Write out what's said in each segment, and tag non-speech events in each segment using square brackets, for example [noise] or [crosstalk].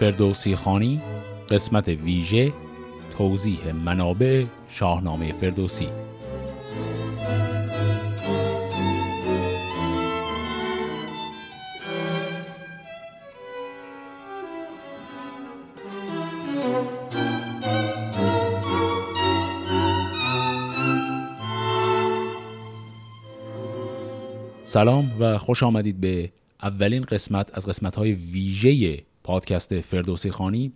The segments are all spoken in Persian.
فردوسی خانی قسمت ویژه توضیح منابع شاهنامه فردوسی. سلام و خوش آمدید به اولین قسمت از قسمت های ویژه پادکست فردوسی خانی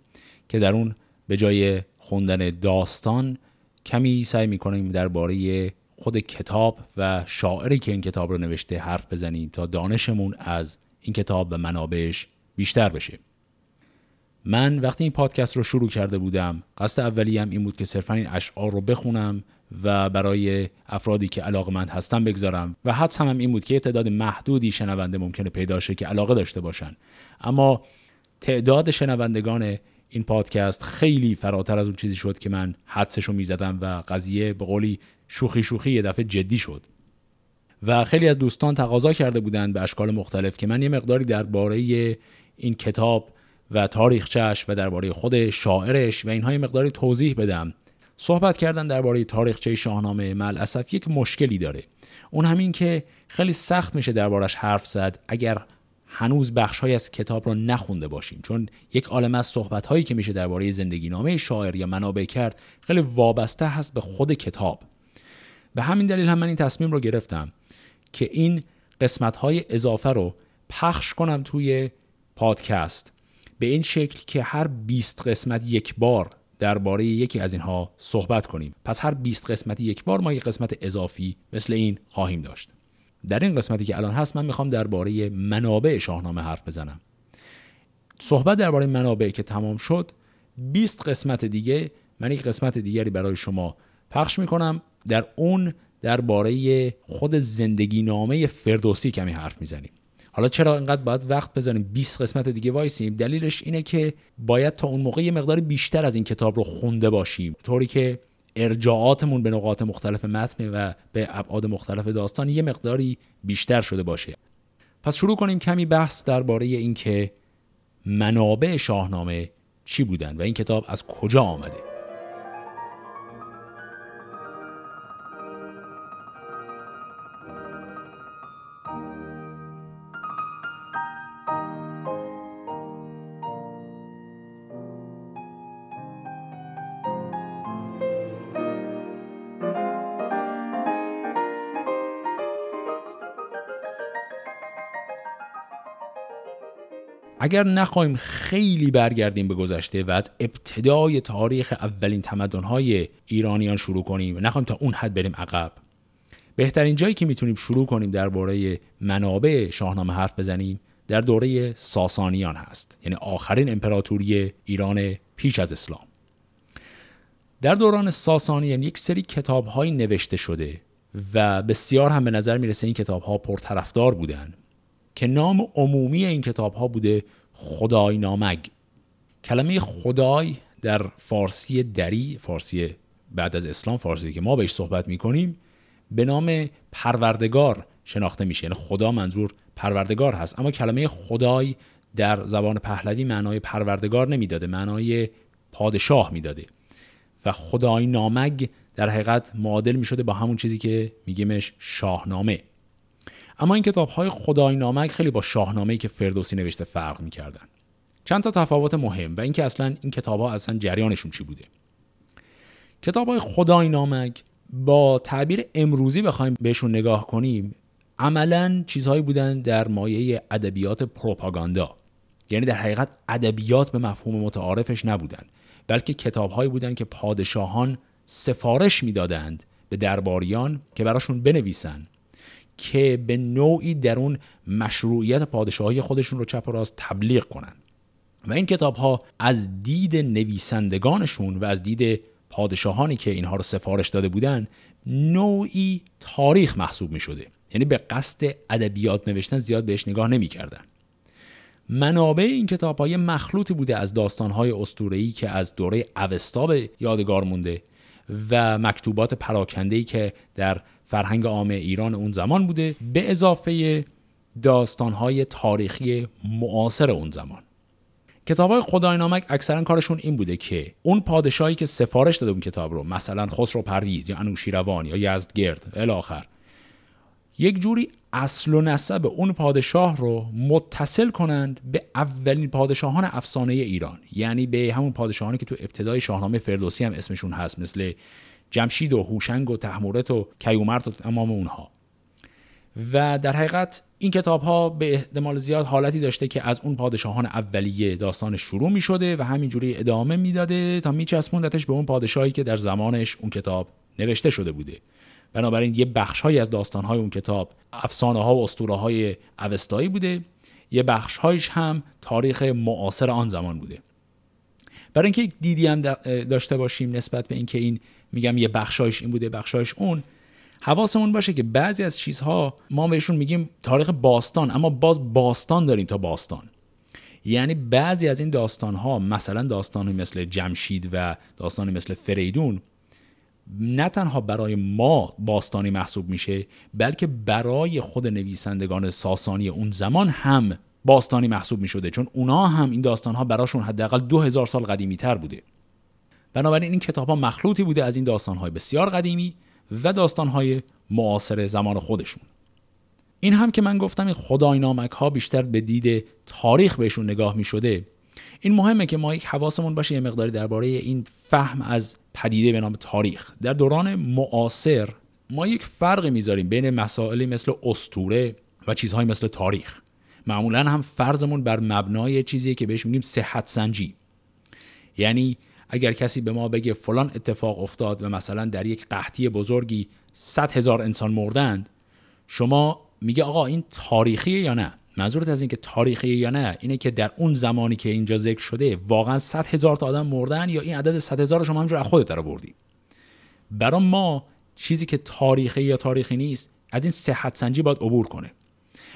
که در اون به جای خوندن داستان کمی سعی می‌کنیم درباره خود کتاب و شاعری که این کتاب رو نوشته حرف بزنیم تا دانشمون از این کتاب و منابعش بیشتر بشه. من وقتی این پادکست رو شروع کرده بودم قصد اولیهم این بود که صرفا این اشعار رو بخونم و برای افرادی که علاقمند هستن بگذارم و حدس هم این بود که تعداد محدودی شنونده ممکنه پیدا شه که علاقه داشته باشن. اما تعداد شنوندگان این پادکست خیلی فراتر از اون چیزی شد که من حدسش رو می‌زدم و قضیه به قولی شوخی شوخی یه دفعه جدی شد. و خیلی از دوستان تقاضا کرده بودند به اشکال مختلف که من یه مقداری درباره این کتاب و تاریخچش و درباره خود شاعرش و اینها یه مقداری توضیح بدم. صحبت کردن درباره تاریخچه شاهنامه مل اسف یک مشکلی داره. اون همین که خیلی سخت میشه دربارش حرف زد. اگر هنوز بخشهایی از کتاب را نخونده باشیم. چون یک عالم از صحبت هایی که میشه درباره زندگی نامه شاعر یا منابع کرد خیلی وابسته هست به خود کتاب. به همین دلیل هم من این تصمیم رو گرفتم که این قسمت های اضافه رو پخش کنم توی پادکست. به این شکل که هر 20 قسمت یک بار درباره یکی از اینها صحبت کنیم. پس هر 20 قسمتی یک بار ما یک قسمت اضافی مثل این خواهیم داشت. در این قسمتی که الان هست من می‌خوام درباره منابع شاهنامه حرف بزنم. صحبت درباره منابع که تمام شد 20 قسمت دیگه من یک قسمت دیگری برای شما پخش می‌کنم. در اون درباره خود زندگی نامه فردوسی کمی حرف می‌زنیم. حالا چرا اینقدر باید وقت بذاریم؟ 20 قسمت دیگه وایسیم. دلیلش اینه که باید تا اون موقع یه مقدار بیشتر از این کتاب رو خونده باشیم. طوری که ارجاعاتمون به نقاط مختلف متن و به ابعاد مختلف داستان یه مقداری بیشتر شده باشه. پس شروع کنیم کمی بحث درباره اینکه منابع شاهنامه چی بودن و این کتاب از کجا آمده. اگر نخواهیم خیلی برگردیم به گذشته و از ابتدای تاریخ اولین تمدن‌های ایرانیان شروع کنیم و نخواهیم تا اون حد بریم عقب بهترین جایی که می‌تونیم شروع کنیم درباره منابع شاهنامه حرف بزنیم در دوره ساسانیان هست یعنی آخرین امپراتوری ایران پیش از اسلام. در دوران ساسانیان یک سری کتاب نوشته شده و بسیار هم به نظر می‌رسه این کتاب ها پرطرفدار بودن. که نام عمومی این کتاب ها بوده خدای نامگ. کلمه خدای در فارسی دری فارسی بعد از اسلام فارسی که ما بهش صحبت می‌کنیم به نام پروردگار شناخته میشه. یعنی خدا منظور پروردگار هست. اما کلمه خدای در زبان پهلوی معنای پروردگار نمی‌داده معنای پادشاه می‌داده. و خدای نامگ در حقیقت معادل می‌شده با همون چیزی که میگیمش شاهنامه. اما این کتاب های خدای نامک خیلی با شاهنامه‌ای که فردوسی نوشته فرق می‌کردن. چند تا تفاوت مهم و اینکه اصلا این کتاب ها اصلا جریانشون چی بوده. کتاب های خدای نامک با تعبیر امروزی بخوایم بهشون نگاه کنیم عملا چیزهایی بودن در مایه ادبیات پروپاگاندا. یعنی در حقیقت ادبیات به مفهوم متعارفش نبودند بلکه کتابهایی بودند که پادشاهان سفارش می‌دادند به درباریان که براشون بنویسن. که به نوعی در اون مشروعیت پادشاهی خودشون رو چپ و راست تبلیغ کنن و این کتاب ها از دید نویسندگانشون و از دید پادشاهانی که اینها رو سفارش داده بودن نوعی تاریخ محسوب می شده یعنی به قصد ادبیات نوشتن زیاد بهش نگاه نمی کردن. منابع این کتاب های مخلوطی بوده از داستان های اسطوره‌ای که از دوره اوستا به یادگار مونده و مکتوبات پراکنده‌ای که در فرهنگ عام ایران اون زمان بوده به اضافه داستانهای تاریخی معاصر اون زمان. کتاب های خدای نامک اکثرا کارشون این بوده که اون پادشاهی که سفارش داده اون کتاب رو مثلا خسرو پرویز یا انوشیروان یا یزدگرد الاخر یک جوری اصل و نسب اون پادشاه رو متصل کنند به اولین پادشاهان افسانه ایران. یعنی به همون پادشاهانی که تو ابتدای شاهنامه فردوسی هم اسمشون هست مثل جمشید و هوشنگ و تحمورت و کیومرت و تمام اونها. و در حقیقت این کتاب ها به احتمال زیاد حالتی داشته که از اون پادشاهان اولیه داستان شروع می شده و همینجوری ادامه می‌داده تا میچسبوندتش به اون پادشاهی که در زمانش اون کتاب نوشته شده بوده. بنابراین یه بخشهایی از داستانهای اون کتاب افسانه ها و اسطوره های اوستایی بوده. یه بخشهایش هم تاریخ معاصر آن زمان بوده. برای اینکه دیدی هم داشته باشیم نسبت به اینکه این میگم یه بخشایش این بوده بخشایش اون. حواسمون باشه که بعضی از چیزها ما بهشون میگیم تاریخ باستان اما باز باستان داریم تا باستان. یعنی بعضی از این داستان ها مثلا داستانی مثل جمشید و داستانی مثل فریدون نه تنها برای ما باستانی محسوب میشه بلکه برای خود نویسندگان ساسانی اون زمان هم باستانی محسوب می‌شده چون اونا هم این داستان ها براشون حداقل دو هزار سال قدیمی تر بوده. بنابراین این کتاب ها مخلوطی بوده از این داستان های بسیار قدیمی و داستان های معاصر زمان خودشون. این هم که من گفتم این خدای نامک ها بیشتر به دید تاریخ بهشون نگاه می شده این مهمه که ما یک حواسمون باشه یه مقداری درباره این فهم از پدیده به نام تاریخ. در دوران معاصر ما یک فرقی می‌ذاریم بین مسائلی مثل استوره و چیزهایی مثل تاریخ. معمولا هم فرضمون بر مبنای چیزی که بهش میگیم صحت سنجی. یعنی اگر کسی به ما بگه فلان اتفاق افتاد و مثلا در یک قحطی بزرگی 100 هزار انسان مردند شما میگه آقا این تاریخیه یا نه؟ منظورت از اینکه تاریخیه یا نه؟ اینه که در اون زمانی که اینجا ذکر شده واقعا 100 هزار تا آدم مردن یا این عدد 100 هزار شما همینجور از خودت در بردی برای ما چیزی که تاریخی یا تاریخی نیست از این صحت سنجی باید عبور کنه.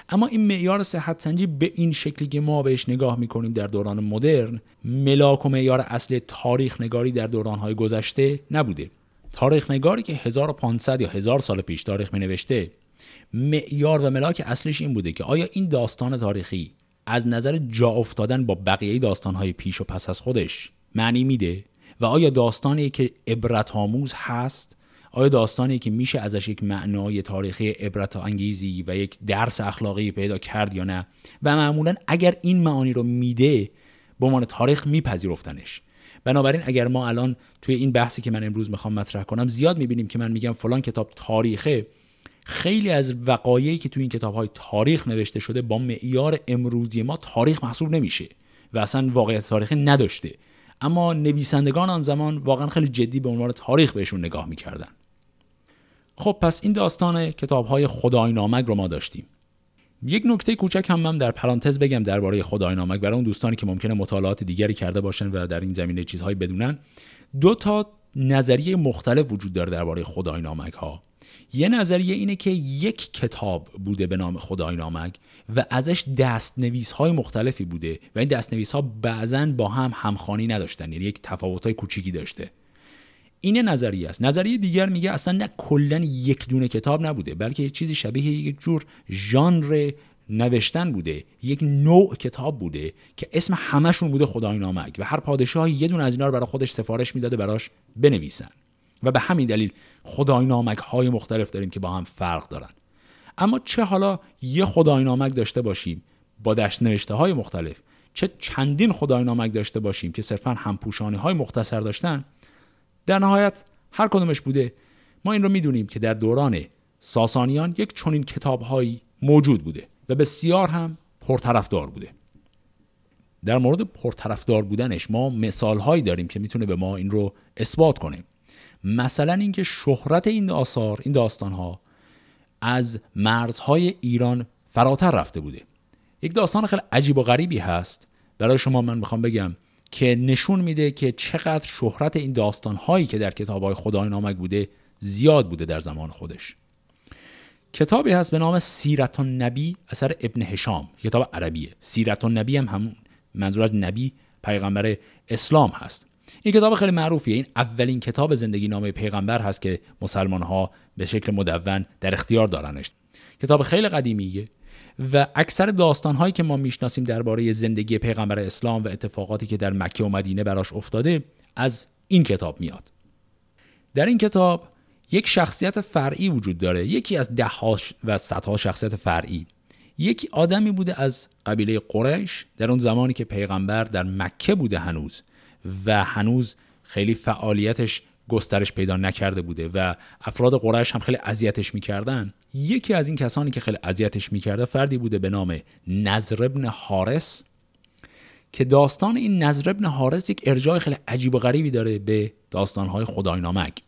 اما این معیار صحت سنجی به این شکلی که ما بهش نگاه می‌کنیم در دوران مدرن ملاک و معیار اصل تاریخ نگاری در دورانهای گذشته نبوده. تاریخ نگاری که 1500 یا 1000 سال پیش تاریخ می نوشته معیار و ملاک اصلش این بوده که آیا این داستان تاریخی از نظر جا افتادن با بقیه داستانهای پیش و پس از خودش معنی میده؟ و آیا داستانی که عبرت هست آیا داستانی که میشه ازش یک معنای تاریخی عبرت انگیزی و یک درس اخلاقی پیدا کرد یا نه؟ و معمولا اگر این معانی رو میده به عنوان تاریخ میپذیرفتنش. بنابراین اگر ما الان توی این بحثی که من امروز می‌خوام مطرح کنم زیاد می‌بینیم که من میگم فلان کتاب تاریخه خیلی از وقایعی که توی این کتاب های تاریخ نوشته شده با معیار امروزی ما تاریخ محسوب نمیشه و اصلا واقعیت تاریخی نداشته. اما نویسندگان آن زمان واقعا خیلی جدی به عنوان تاریخ بهشون نگاه می‌کردن. خب پس این داستان کتاب های خدای نامک رو ما داشتیم. یک نکته کوچک هم من در پرانتز بگم درباره خدای نامک برای اون دوستانی که ممکنه مطالعات دیگری کرده باشن و در این زمینه چیزهایی بدونن. دو تا نظریه مختلف وجود داره درباره خدای نامک ها یه نظریه اینه که یک کتاب بوده به نام خدای نامک و ازش دستنویس های مختلفی بوده و این دستنویس ها بعضا با هم همخانی نداشتن یعنی یک تفاوت های کوچیکی داشته. این نظریه است. نظریه دیگر میگه اصلا نه کلا یک دونه کتاب نبوده بلکه چیزی شبیه یک جور ژانر نوشتن بوده یک نوع کتاب بوده که اسم همشون بوده خدای نامک و هر پادشاهی یه دونه از اینا رو برای خودش سفارش می‌داده براش بنویسن. و به همین دلیل خدای نامک های مختلف داریم که با هم فرق دارن. اما چه حالا یه خدای نامک داشته باشیم با دشت نوشته های مختلف چه چندین خدای نامک داشته باشیم که صرفا همپوشانی های مختصر داشتن در نهایت هر کدومش بوده. ما این رو می‌دونیم که در دوران ساسانیان یک چنین کتابهایی موجود بوده و بسیار هم پرطرفدار بوده. در مورد پرطرفدار بودنش ما مثالهایی داریم که می‌تونه به ما این رو اثبات کنه. مثلا اینکه شهرت این آثار این داستانها از مرزهای ایران فراتر رفته بوده. یک داستان خیلی عجیب و غریبی هست. برای شما من می‌خوام بگم که نشون میده که چقدر شهرت این داستان هایی که در کتاب های خدای نامک بوده زیاد بوده در زمان خودش. کتابی هست به نام سیرت نبی اثر ابن هشام. کتاب عربیه. سیرت نبی هم همون منظور از نبی پیغمبر اسلام هست. این کتاب خیلی معروفیه. این اولین کتاب زندگی نامه پیغمبر هست که مسلمان ها به شکل مدون در اختیار دارنش. کتاب خیلی قدیمیه. و اکثر داستانهایی که ما می‌شناسیم درباره زندگی پیغمبر اسلام و اتفاقاتی که در مکه و مدینه براش افتاده از این کتاب میاد. در این کتاب یک شخصیت فرعی وجود داره یکی از ده و صدها شخصیت فرعی. یکی آدمی بوده از قبیله قریش در اون زمانی که پیغمبر در مکه بوده هنوز و هنوز خیلی فعالیتش گسترش پیدا نکرده بوده و افراد قریش هم خیلی اذیتش می‌کردن. یکی از این کسانی که خیلی اذیتش می‌کرده فردی بوده به نام نظر ابن حارس که داستان این نظر ابن حارس یک ارجاع خیلی عجیب و غریبی داره به داستانهای خدای نامک.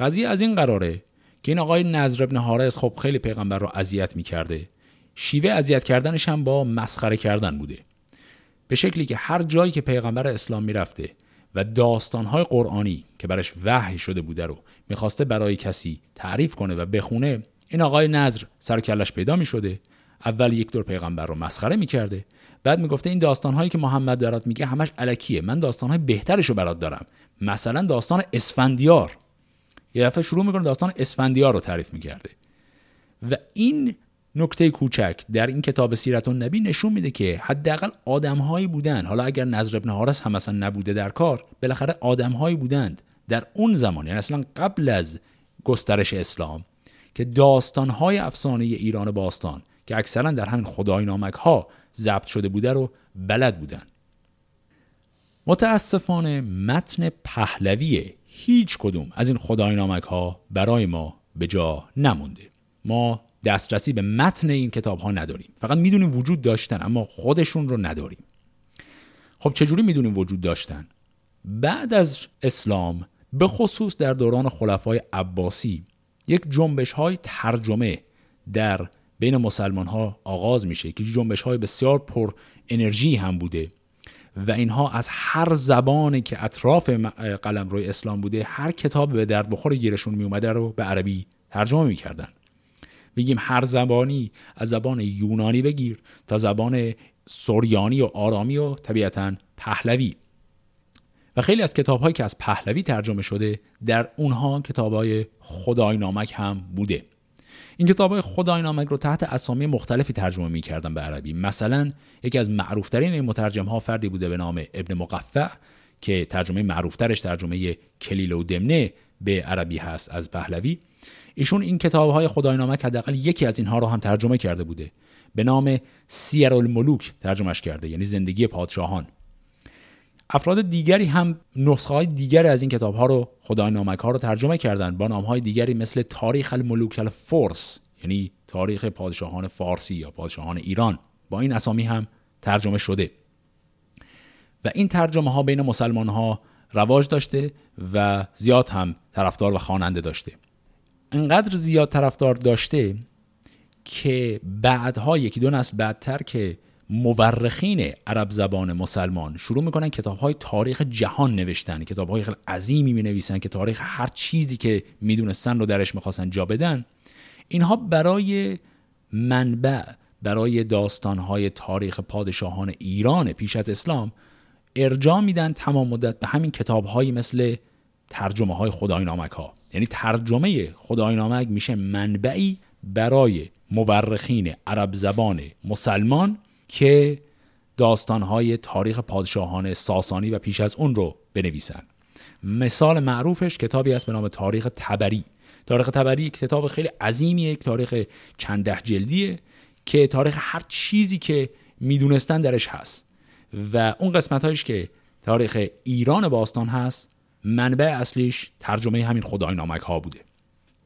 قضیه از این قراره که این آقای نظر ابن حارس خب خیلی پیغمبر رو اذیت می‌کرده. شیوه اذیت کردنش هم با مسخره کردن بوده. به شکلی که هر جایی که پیغمبر اسلام می‌رفته و داستانهای قرآنی که برش وحی شده بوده رو می‌خواسته برای کسی تعریف کنه و بخونه این آقای نظر سر کلش پیدا می‌شده اول یک دور پیغمبر رو مسخره می‌کرده بعد می‌گفته این داستانهایی که محمد برات میگه همش علکیه من داستانهای بهترش رو برات دارم مثلا داستان اسفندیار. یه دفعه شروع می‌کنه داستان اسفندیار رو تعریف می‌کرده. و این نکته کوچک. در این کتاب سیرت نبی نشون میده که حداقل آدمهایی بودن حالا اگر نظر ابن حارس هم مثلا نبوده در کار بالاخره آدمهایی بودند در اون زمان یعنی اصلا قبل از گسترش اسلام که داستانهای افسانه ایران باستان که اکثرا در همین خدای نامک ها ضبط شده بوده رو بلد بودن متاسفانه متن پهلوی هیچ کدوم از این خدای نامک ها برای ما به جا نمونده. ما دسترسی به متن این کتاب ها نداریم. فقط می‌دونیم وجود داشتن اما خودشون رو نداریم. خب چجوری می‌دونیم وجود داشتن؟ بعد از اسلام به خصوص در دوران خلفای عباسی یک جنبش های ترجمه در بین مسلمان ها آغاز میشه که جنبش های بسیار پر انرژی هم بوده. و اینها از هر زبانی که اطراف قلم روی اسلام بوده هر کتاب به درد بخور گیرشون می اومده رو به عربی ترجمه می‌کردن. میگیم هر زبانی از زبان یونانی بگیر تا زبان سوریانی و آرامی و طبیعتا پهلوی. و خیلی از کتاب هایی که از پهلوی ترجمه شده در اونها کتاب های خدای نامک هم بوده. این کتاب های خدای نامک رو تحت اسامی مختلفی ترجمه می‌کردن به عربی. مثلا یکی از معروفترین این مترجم ها فردی بوده به نام ابن مقفع که ترجمه معروفترش ترجمه کلیل و دمنه به عربی هست از پهلوی. ایشون این کتاب های خدای نامک حداقل یکی از اینها رو هم ترجمه کرده بوده. به نام سیر الملوک ترجمهش کرده یعنی زندگی پادشاهان. افراد دیگری هم نسخه های دیگری از این کتاب ها رو خدای نامک ها رو ترجمه کردند با نام های دیگری مثل تاریخ الملوک الفرس یعنی تاریخ پادشاهان فارسی یا پادشاهان ایران. با این اسامی هم ترجمه شده. و این ترجمه ها بین مسلمان ها رواج داشته و زیاد هم طرفدار و خواننده داشته. انقدر زیاد طرفدار داشته که بعدها یکی دو نسل بعدتر که مورخین عرب زبان مسلمان شروع می‌کنن کتاب های تاریخ جهان نوشتن کتاب های خیلی عظیمی می نویسن که تاریخ هر چیزی که می‌دونستن رو درش می‌خواستن جا بدن. اینها برای منبع برای داستان های تاریخ پادشاهان ایران پیش از اسلام ارجاع میدن تمام مدت به همین کتاب های مثل ترجمه های خدای نامک ها یعنی ترجمه خدای نامک میشه منبعی برای مورخین عرب زبان مسلمان که داستانهای تاریخ پادشاهان ساسانی و پیش از اون رو بنویسن. مثال معروفش کتابی است به نام تاریخ تبری. تاریخ تبری کتاب خیلی عظیمیه یک تاریخ چند ده جلدیه که تاریخ هر چیزی که می‌دونستن درش هست. و اون قسمت هایش که تاریخ ایران باستان هست منبع اصلیش ترجمه همین خدای نامک ها بوده.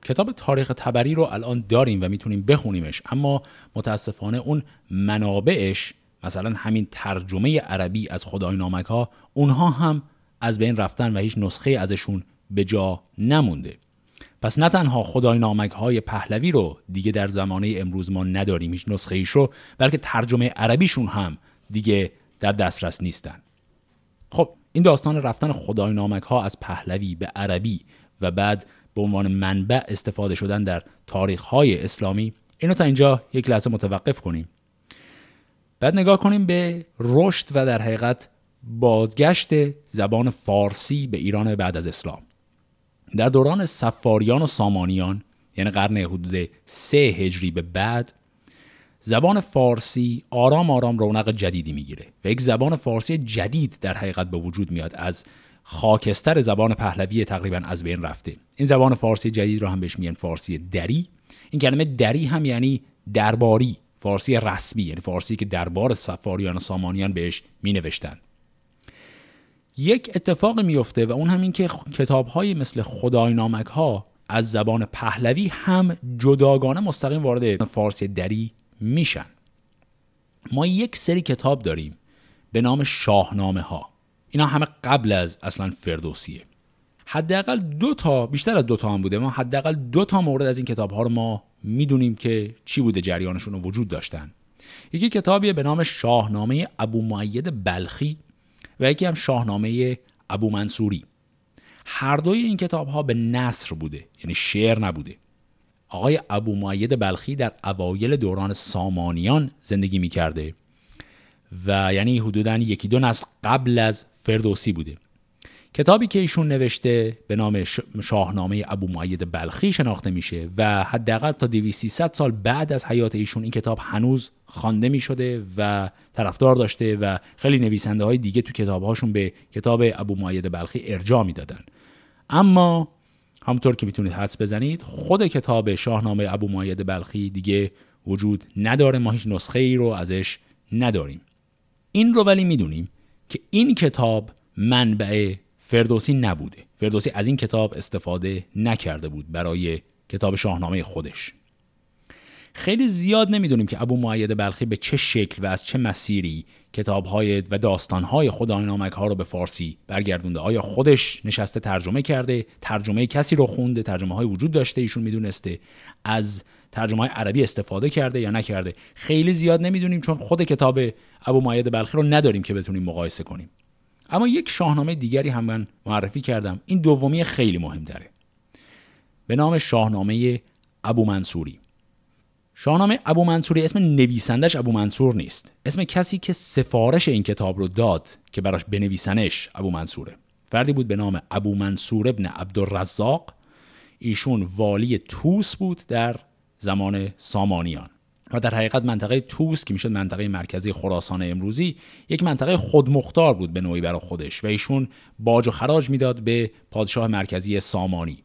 کتاب تاریخ تبری رو الان داریم و می‌تونیم بخونیمش اما متاسفانه اون منابعش مثلا همین ترجمه عربی از خدای نامک ها اونها هم از بین رفتن و هیچ نسخه ازشون به جا نمونده. پس نه تنها خدای نامک های پهلوی رو دیگه در زمانه امروز ما نداریم هیچ نسخه ایش رو بلکه ترجمه عربیشون هم دیگه در دسترس نیستن. خب این داستان رفتن خدای نامک ها از پهلوی به عربی و بعد به عنوان منبع استفاده شدن در تاریخ های اسلامی. اینو تا اینجا یک لحظه متوقف کنیم. بعد نگاه کنیم به رشد و در حقیقت بازگشت زبان فارسی به ایران بعد از اسلام. در دوران سفاریان و سامانیان یعنی قرن حدود سه هجری به بعد زبان فارسی آرام آرام رونق جدیدی می‌گیره و یک زبان فارسی جدید در حقیقت به وجود میاد از خاکستر زبان پهلوی تقریبا از بین رفته این زبان فارسی جدید رو هم بهش میگن فارسی دری این کلمه دری هم یعنی درباری فارسی رسمی یعنی فارسی که دربار سفاریان و سامانیان بهش می نوشتن. یک اتفاق میفته و اون هم این که کتاب های مثل خدای نامک ها از زبان پهلوی هم جداگانه مستقیم وارد فارسی دری میشن. ما یک سری کتاب داریم به نام شاهنامه ها اینا همه قبل از اصلا فردوسیه. حداقل دو تا بیشتر از دو تا هم بوده. ما حداقل دو تا مورد از این کتاب ها رو ما می‌دونیم که چی بوده جریانشون رو وجود داشتن. یکی کتابیه به نام شاهنامه ابو معید بلخی و یکی هم شاهنامه ابو منصوری. هر دوی این کتاب ها به نصر بوده یعنی شعر نبوده. آقای ابو معید بلخی در اوایل دوران سامانیان زندگی می‌کرده و یعنی حدودا یکی دو نسل قبل از فردوسی بوده. کتابی که ایشون نوشته به نام شاهنامه ابو معید بلخی شناخته میشه و حداقل تا 2300 سال بعد از حیات ایشون این کتاب هنوز خوانده می‌شده و طرفدار داشته و خیلی نویسنده های دیگه تو کتاب هاشون به کتاب ابو معید بلخی ارجاع می‌دادن. اما همونطور که می‌تونید حدس بزنید خود کتاب شاهنامه ابو معید بلخی دیگه وجود نداره. ما هیچ نسخه ای رو ازش نداریم. این رو ولی می‌دونیم که این کتاب منبع فردوسی نبوده. فردوسی از این کتاب استفاده نکرده بود برای کتاب شاهنامه خودش. خیلی زیاد نمی‌دونیم که ابو معید بلخی به چه شکل و از چه مسیری کتابهای و داستانهای خدای نامک ها رو به فارسی برگردونده. آیا خودش نشسته ترجمه کرده؟ ترجمه کسی رو خونده؟ ترجمه های وجود داشته ایشون می‌دونسته؟ از ترجمه های عربی استفاده کرده یا نکرده؟ خیلی زیاد نمی‌دونیم چون خود کتاب ابو معید بلخی رو نداریم که بتونیم مقایسه کنیم. اما یک شاهنامه دیگری هم من معرفی کردم. این دومی خیلی مهم داره به نام شاهنامه ابو منصوری. شاهنامه ابو منصوری اسم نویسندش ابو منصور نیست. اسم کسی که سفارش این کتاب رو داد که براش بنویسنش ابو منصوره. فردی بود به نام ابو منصور ابن عبدالرزاق. ایشون والی توس بود در زمان سامانیان. و در حقیقت منطقه توس که می‌شد منطقه مرکزی خراسان امروزی یک منطقه خودمختار بود به نوعی برای خودش و ایشون باج و خراج می‌داد به پادشاه مرکزی سامانی.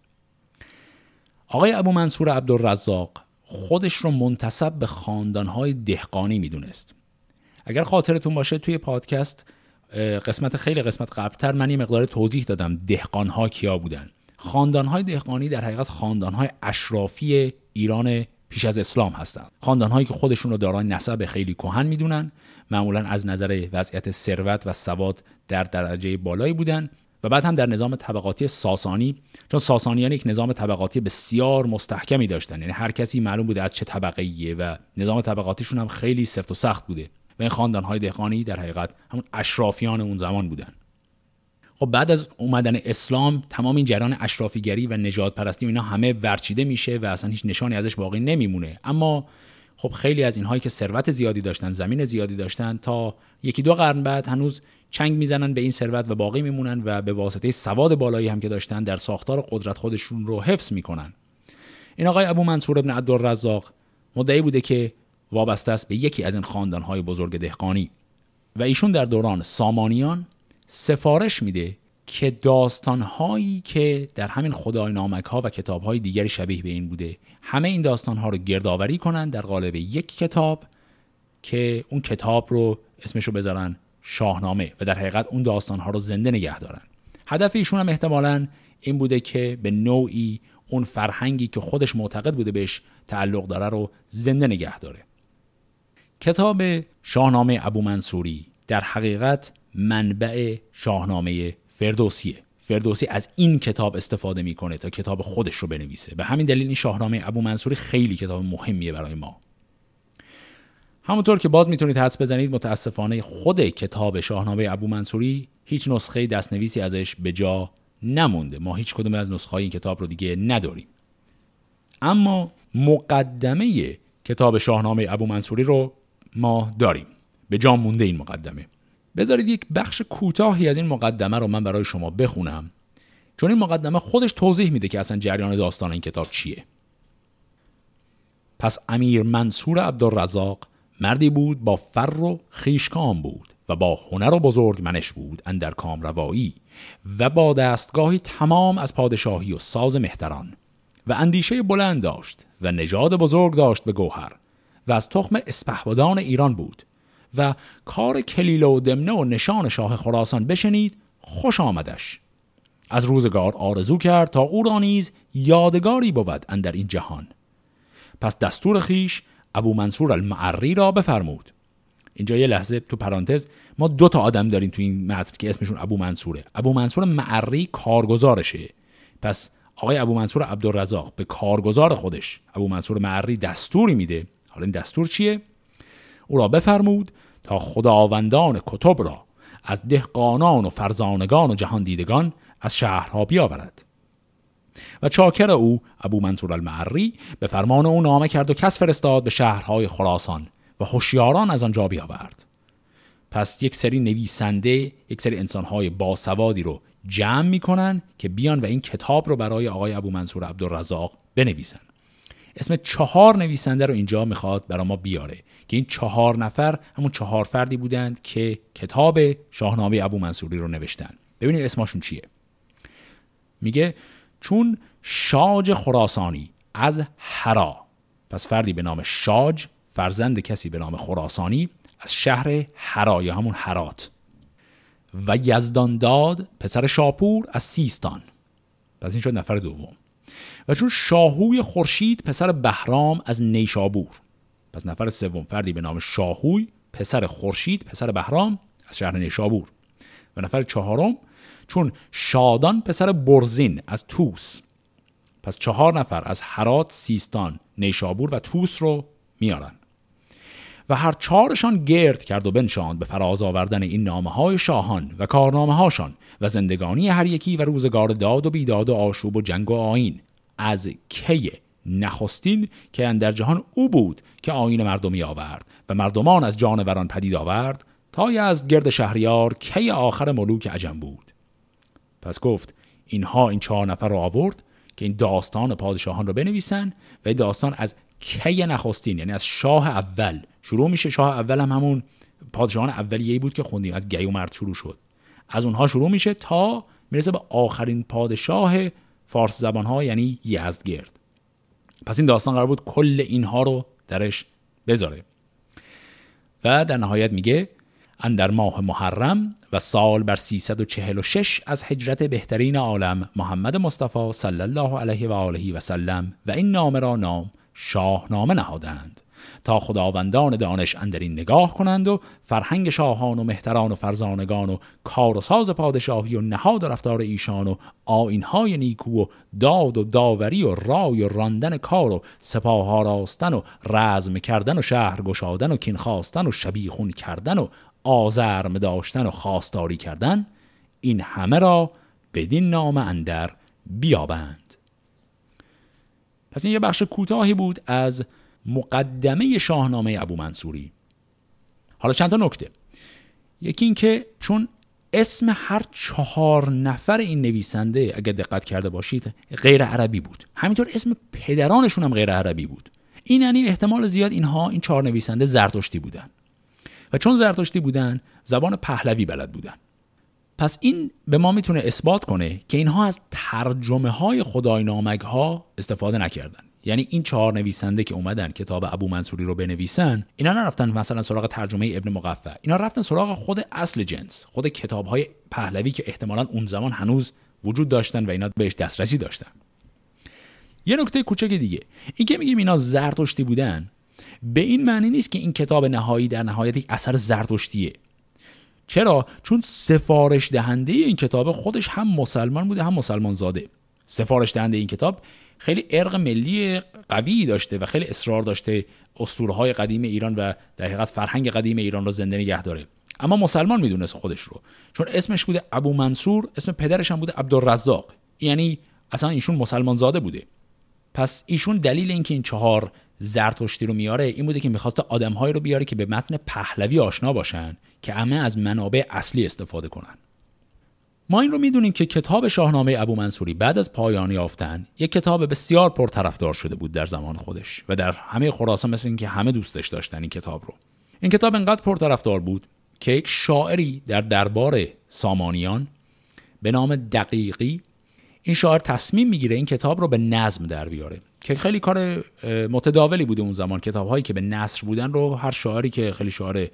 آقای ابو منصور عبدالرزاق خودش رو منتصب به خاندانهای دهقانی می‌دونست. اگر خاطرتون باشه توی پادکست قسمت خیلی قسمت قبلتر من یه مقدار توضیح دادم دهقانها کیا بودن. خاندانهای دهقانی در حقیقت خاندانهای اشرافی ایران پیش از اسلام هستند. خاندانهایی که خودشون رو دارای نسب خیلی کهن می‌دونن معمولا از نظر وضعیت ثروت و سواد در درجه بالایی بودن. و بعد هم در نظام طبقاتی ساسانی چون ساسانیان یک نظام طبقاتی بسیار مستحکمی داشتن. یعنی هر کسی معلوم بوده از چه طبقه ایه و نظام طبقاتیشون هم خیلی سفت و سخت بوده و این خاندانهای دهقانی در حقیقت همون اشرافیان اون زمان بودن. خب بعد از اومدن اسلام تمام این جریان اشرافیگری و نجات پرستی و اینا همه ورچیده میشه و اصلا هیچ نشانی ازش باقی نمیمونه. اما خب خیلی از اینهایی که ثروت زیادی داشتن زمین زیادی داشتن تا یکی دو قرن بعد هنوز چنگ می‌زنن به این ثروت و باقی میمونن و به واسطه سواد بالایی هم که داشتن در ساختار قدرت خودشون رو حفظ می‌کنن. این آقای ابو منصور ابن عبدالرزاق مدعی بوده که وابسته است به یکی از این خاندانهای بزرگ دهقانی و ایشون در دوران سامانیان سفارش میده که داستانهایی که در همین خدای نامک ها و کتاب های دیگری شبیه به این بوده همه این داستان ها رو گردآوری کنن در قالب یک کتاب که اون کتاب رو اسمشو بذارن شاهنامه و در حقیقت اون داستان ها رو زنده نگه دارن. هدف ایشون هم احتمالا این بوده که به نوعی اون فرهنگی که خودش معتقد بوده بهش تعلق داره رو زنده نگه داره. کتاب شاهنامه ابو منصوری در حقیقت منبع شاهنامه فردوسیه. فردوسی از این کتاب استفاده می‌کنه تا کتاب خودش رو بنویسه. به همین دلیل این شاهنامه ابو منصوری خیلی کتاب مهمیه برای ما. همونطور که باز می‌تونید حدس بزنید متاسفانه خود کتاب شاهنامه ابو منصوری هیچ نسخه دستنویسی ازش به جا نمونده. ما هیچ کدوم از نسخه این کتاب رو دیگه نداریم. اما مقدمه کتاب شاهنامه ابو منصوری رو ما داریم. به جا مونده این مقدمه. بذارید یک بخش کوتاهی از این مقدمه رو من برای شما بخونم. چون این مقدمه خودش توضیح میده که اصلا جریان داستان این کتاب چیه. پس امیر منصور عبدالرزاق مردی بود با فر و خیشکام بود و با هنر و بزرگ منش بود اندر کام روایی و با دستگاهی تمام از پادشاهی و ساز مهتران و اندیشه بلند داشت و نژاد بزرگ داشت به گوهر و از تخم اسپهبدان ایران بود و کار کلیله و دمنه و نشان شاه خراسان بشنید خوش آمدش. از روزگار آرزو کرد تا او را نیز یادگاری بود اندر این جهان. پس دستور خیش ابو منصور المعری را بفرمود. اینجا یه لحظه تو پرانتز ما دو تا آدم داریم تو این متن که اسمشون ابو منصوره. ابو منصور معری کارگزارشه. پس آقای ابو منصور عبدالرزاق به کارگزار خودش ابو منصور معری دستوری میده. حالا این دستور چیه؟ او را بفرمود تا خداوندان کتب را از دهقانان و فرزانگان و جهان دیدگان از شهرها بیاورد. و چاکر او ابو منصور المعری به فرمان او نامه کرد و کس فرستاد به شهرهای خراسان و هوشیاران از آنجا بیاورد. پس یک سری نویسنده یک سری انسانهای باسوادی رو جمع می‌کنن که بیان و این کتاب رو برای آقای ابو منصور عبدالرزاق بنویسن. اسم چهار نویسنده رو اینجا می‌خواد برای ما بیاره که این چهار نفر همون چهار فردی بودند که کتاب شاهنامه ابو منصوری رو نوشتن. ببینید اسمشون چیه. میگه چون شاج خراسانی از حرا. پس فردی به نام شاج فرزند کسی به نام خراسانی از شهر حرا یا همون حرات. و یزدان داد پسر شاپور از سیستان. پس این شد نفر دوم. و چون شاهوی خورشید پسر بهرام از نیشابور. پس نفر سوم فردی به نام شاهوی پسر خورشید پسر بهرام از شهر نیشابور. و نفر چهارم چون شادان پسر برزین از توس پس چهار نفر از هرات سیستان نیشابور و توس رو میارن. و هر چهارشان گرد کرد و بنشاند به فراز آوردن این نامه های شاهان و کارنامه هاشان و زندگانی هر یکی و روزگار داد و بیداد و آشوب و جنگ و آین از کی نخستین که در جهان او بود که آین مردمی آورد و مردمان از جانوران پدید آورد تا از گرد شهریار کی آخر ملوک عجم بود. پس گفت اینها این چهار نفر رو آورد که این داستان پادشاهان رو بنویسن و این داستان از کی نخستین یعنی از شاه اول. شروع میشه شاه اول هم همون پادشاهان اولیه‌ای بود که خوندیم از مرد شروع شد. از اونها شروع میشه تا می‌رسه به آخرین پادشاه فارس زبان ها یعنی یزدگرد. پس این داستان قرار بود کل اینها رو درش بذاره. و در نهایت میگه اندر ماه محرم و سال بر 346 از هجرت بهترین عالم محمد مصطفی صلی الله علیه و آله و سلم و این نامه را نام شاهنامه نهادند تا خداوندان دانش اندرین نگاه کنند و فرهنگ شاهان و مهتران و فرزانگان و کار و ساز پادشاهی و نهاد و رفتار ایشان و آینهای نیکو و داد و داوری و رای و راندن کار و سپاه راستن و رزم کردن و شهر گشادن و کین خواستن و شبیخون کردن و آزرم داشتن و خواستاری کردن این همه را بدین نام اندر بیابند. پس این یه بخش کوتاهی بود از مقدمه شاهنامه ابو منصوری. حالا چند تا نکته. یکی اینکه چون اسم هر چهار نفر این نویسنده اگر دقت کرده باشید غیر عربی بود. همینطور اسم پدرانشون هم غیر عربی بود. این یعنی احتمال زیاد اینها این چهار نویسنده زرتشتی بودن. و چون زرتشتی بودن زبان پهلوی بلد بودن. پس این به ما می‌تونه اثبات کنه که اینها از ترجمه های خدای نامگ ها استفاده نکردن. یعنی این چهار نویسنده که اومدن کتاب ابو منصوری رو بنویسن اینا نرفتن مثلا سراغ ترجمه ابن مقفع. اینا رفتن سراغ خود اصل جنس خود کتاب های پهلوی که احتمالا اون زمان هنوز وجود داشتن و اینا بهش دسترسی داشتن. یه نکته کوچک دیگه. این که میگیم اینا زرتشتی بودن به این معنی نیست که این کتاب نهایی در نهایت یک اثر زرتشتیه. چرا؟ چون سفارش دهنده این کتاب خودش هم مسلمان بوده هم مسلمان زاده. سفارش دهنده این کتاب خیلی ارق ملی قوی داشته و خیلی اصرار داشته اسطوره های قدیم ایران و در حقیقت فرهنگ قدیم ایران رو زنده نگه داره. اما مسلمان می‌دونست خودش رو چون اسمش بوده ابو منصور اسم پدرش هم بوده عبدالرزاق. یعنی اصلا ایشون مسلمان زاده بوده. پس ایشون دلیل اینکه این چهار زرتشتی رو میاره این بوده که می‌خواسته آدمهایی رو بیاره که به متن پهلوی آشنا باشن که همه از منابع اصلی استفاده کنن. ما این رو می‌دونیم که کتاب شاهنامه ابو منصوری بعد از پایان یافتن یک کتاب بسیار پرطرفدار شده بود در زمان خودش و در همه خراسان مثل اینکه همه دوستش داشتن این کتاب رو. این کتاب انقدر پرطرفدار بود که یک شاعری در دربار سامانیان به نام دقیقی این شاعر تصمیم می‌گیره این کتاب رو به نظم در بیاره. که خیلی کار متداولی بوده اون زمان. کتاب هایی که به نصر بودن رو هر شاعری که خیلی شاعر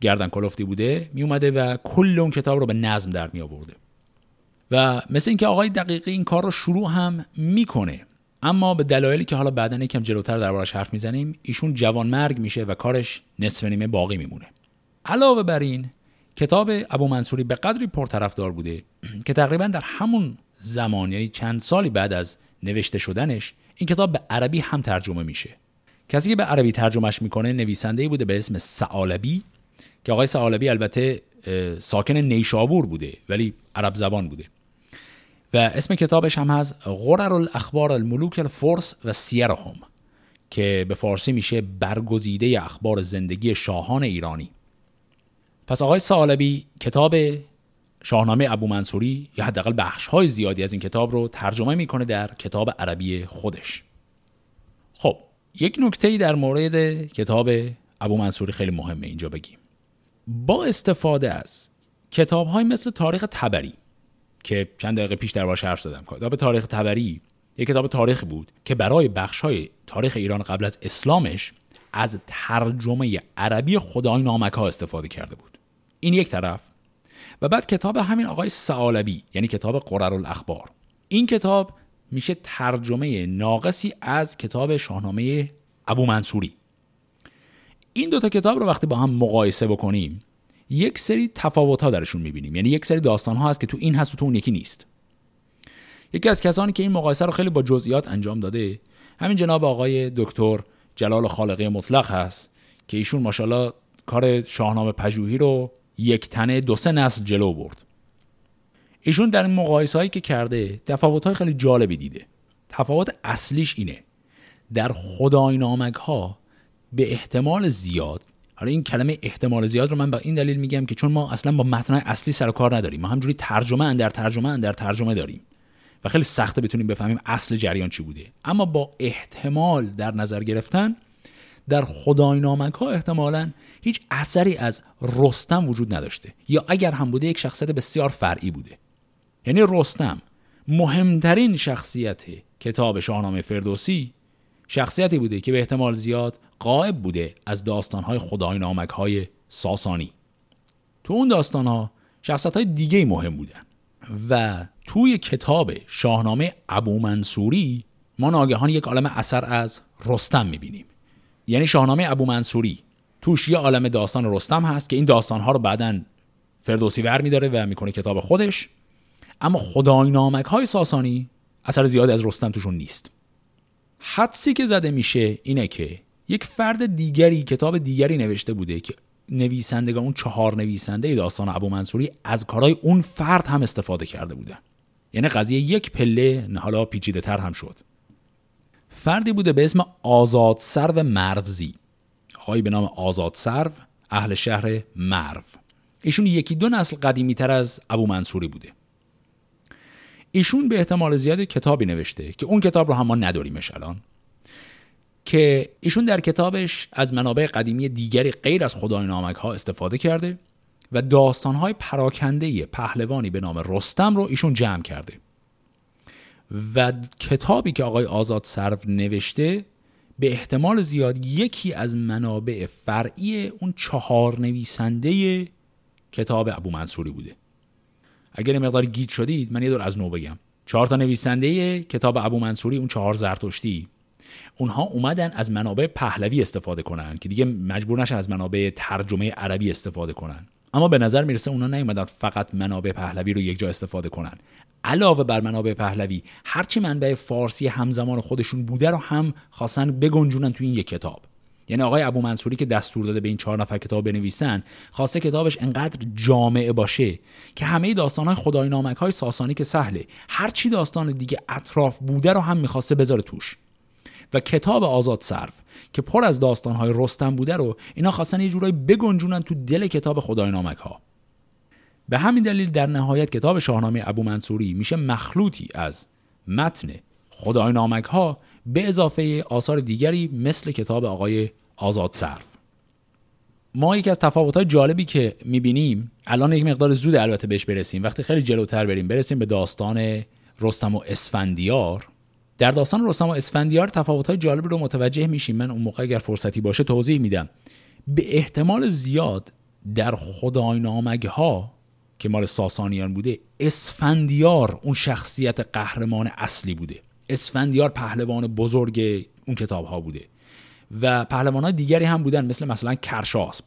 گردن کلفتی بوده می اومده و کل اون کتاب رو به نظم در می آورده و مثل اینکه آقای دقیقی این کار رو شروع هم می‌کنه اما به دلایلی که حالا بعدا یکم جلوتر دربارش حرف می‌زنیم ایشون جوان مرگ میشه و کارش نصف نیمه باقی میمونه. علاوه بر این کتاب ابو منصوری به قدری پرطرفدار بوده [clears throat] که تقریبا در همون زمان یعنی چند سالی بعد از نوشته شدنش این کتاب به عربی هم ترجمه میشه. کسی که به عربی ترجمهش می‌کنه نویسنده بوده به اسم سعالبی که آقای سعالبی البته ساکن نیشابور بوده ولی عرب زبان بوده. و اسم کتابش هم هست غرر الاخبار الملوک الفرس و سیرهم که به فارسی میشه برگزیده اخبار زندگی شاهان ایرانی. پس آقای سالبی کتاب شاهنامه ابو منصوری یا حداقل بخش های زیادی از این کتاب رو ترجمه می‌کنه در کتاب عربی خودش. خب یک نکته در مورد کتاب ابو منصوری خیلی مهمه اینجا بگیم. با استفاده از کتاب های مثل تاریخ تبری که چند دقیقه پیش در باش حرف زدم کتاب تاریخ تبری یک کتاب تاریخ بود که برای بخش های تاریخ ایران قبل از اسلامش از ترجمه عربی خدای نامک استفاده کرده بود. این یک طرف. و بعد کتاب همین آقای سعالبی یعنی کتاب قرر الاخبار این کتاب میشه ترجمه ناقصی از کتاب شاهنامه ابو منصوری. این دوتا کتاب رو وقتی با هم مقایسه بکنیم یک سری تفاوت ها درشون می‌بینیم. یعنی یک سری داستان ها هست که تو این هست و تو اون یکی نیست. یکی از کسانی که این مقایسه رو خیلی با جزئیات انجام داده همین جناب آقای دکتر جلال خالقی مطلق هست که ایشون ماشاءالله کار شاهنامه پژوهی رو یک تنه دو سه نسل جلو برد. ایشون در این مقایسه هایی که کرده تفاوت های خیلی جالبی دیده. تفاوت اصلیش اینه. در خدای نامک ها به احتمال زیاد حالا این کلمه احتمال زیاد رو من با این دلیل میگم که چون ما اصلا با متن اصلی سر کار نداریم ما همجوری ترجمه اندر ترجمه اندر ترجمه داریم و خیلی سخته بتونیم بفهمیم اصل جریان چی بوده. اما با احتمال در نظر گرفتن در خدای نامک ها احتمالا هیچ اثری از رستم وجود نداشته. یا اگر هم بوده یک شخصیت بسیار فرعی بوده. یعنی رستم مهمترین شخصیت کتاب شاهنامه فردوسی شخصیتی بوده که به احتمال زیاد قائب بوده از داستانهای خدای نامک های ساسانی. تو اون داستانها شخصیت های دیگه مهم بودن و توی کتاب شاهنامه ابو منصوری ما ناگهان یک عالم اثر از رستم می‌بینیم. یعنی شاهنامه ابو منصوری توش یه عالم داستان رستم هست که این داستانها رو بعدا فردوسی ور میداره و می‌کنه کتاب خودش. اما خدای نامک های ساسانی اثر زیادی از رستم توشون نیست. حدسی که زده میشه اینه که یک فرد دیگری کتاب دیگری نوشته بوده که نویسندگان اون چهار نویسنده داستان ابو منصوری از کارهای اون فرد هم استفاده کرده بوده. یعنی قضیه یک پله حالا پیچیده تر هم شد. فردی بوده به اسم آزاد سرو مروزی آقایی به نام آزاد سرو اهل شهر مرو. ایشون یکی دو نسل قدیمی تر از ابو منصوری بوده. ایشون به احتمال زیاد کتابی نوشته که اون کتاب رو هم ما نداریمش الان که ایشون در کتابش از منابع قدیمی دیگری غیر از خدای نامک ها استفاده کرده و داستانهای پراکنده پهلوانی به نام رستم رو ایشون جمع کرده. و کتابی که آقای آزاد سرو نوشته به احتمال زیاد یکی از منابع فرعی اون چهار نویسنده کتاب ابو منصوری بوده. اگر مقدار گیت شدید من یه دور از نو بگم. چهار تا نویسنده کتاب ابو منصوری اون چهار زرتشتی اونها اومدن از منابع پهلوی استفاده کنن که دیگه مجبور نشن از منابع ترجمه عربی استفاده کنن. اما به نظر می‌رسه اونا نیومدن فقط منابع پهلوی رو یک جا استفاده کنن. علاوه بر منابع پهلوی هرچی منبع فارسی همزمان خودشون بوده رو هم خواستن بگنجونن تو این یک کتاب. یعنی آقای ابو منصوری که دستور داده به این چهار نفر کتاب بنویسن خواسته کتابش انقدر جامعه باشه که همه داستانهای خدای نامک های ساسانی که سهله هرچی داستان دیگه اطراف بوده رو هم می‌خواسته بذاره توش. و کتاب آزاد سرو که پر از داستانهای رستم بوده رو اینا خواستن یه جورایی بگنجونن تو دل کتاب خدای نامک ها به همین دلیل در نهایت کتاب شاهنامه ابو منصوری میشه مخلوطی از متن خدای نامک ها به اضافه آثار دیگری مثل کتاب آقای آزاد صرف ما یکی از تفاوت‌های جالبی که می‌بینیم الان یک مقدار زود البته بهش برسیم وقتی خیلی جلوتر بریم برسیم به داستان رستم و اسفندیار. در داستان رستم و اسفندیار تفاوت‌های جالبی رو متوجه میشیم. من اون موقع اگر فرصتی باشه توضیح میدم. به احتمال زیاد در خدای ها که مال ساسانیان بوده اسفندیار اون شخصیت قهرمان اصلی بوده. اسفندیار پهلوان بزرگ اون کتاب ها بوده. و پهلوان های دیگری هم بودن مثل مثلا کرشاسب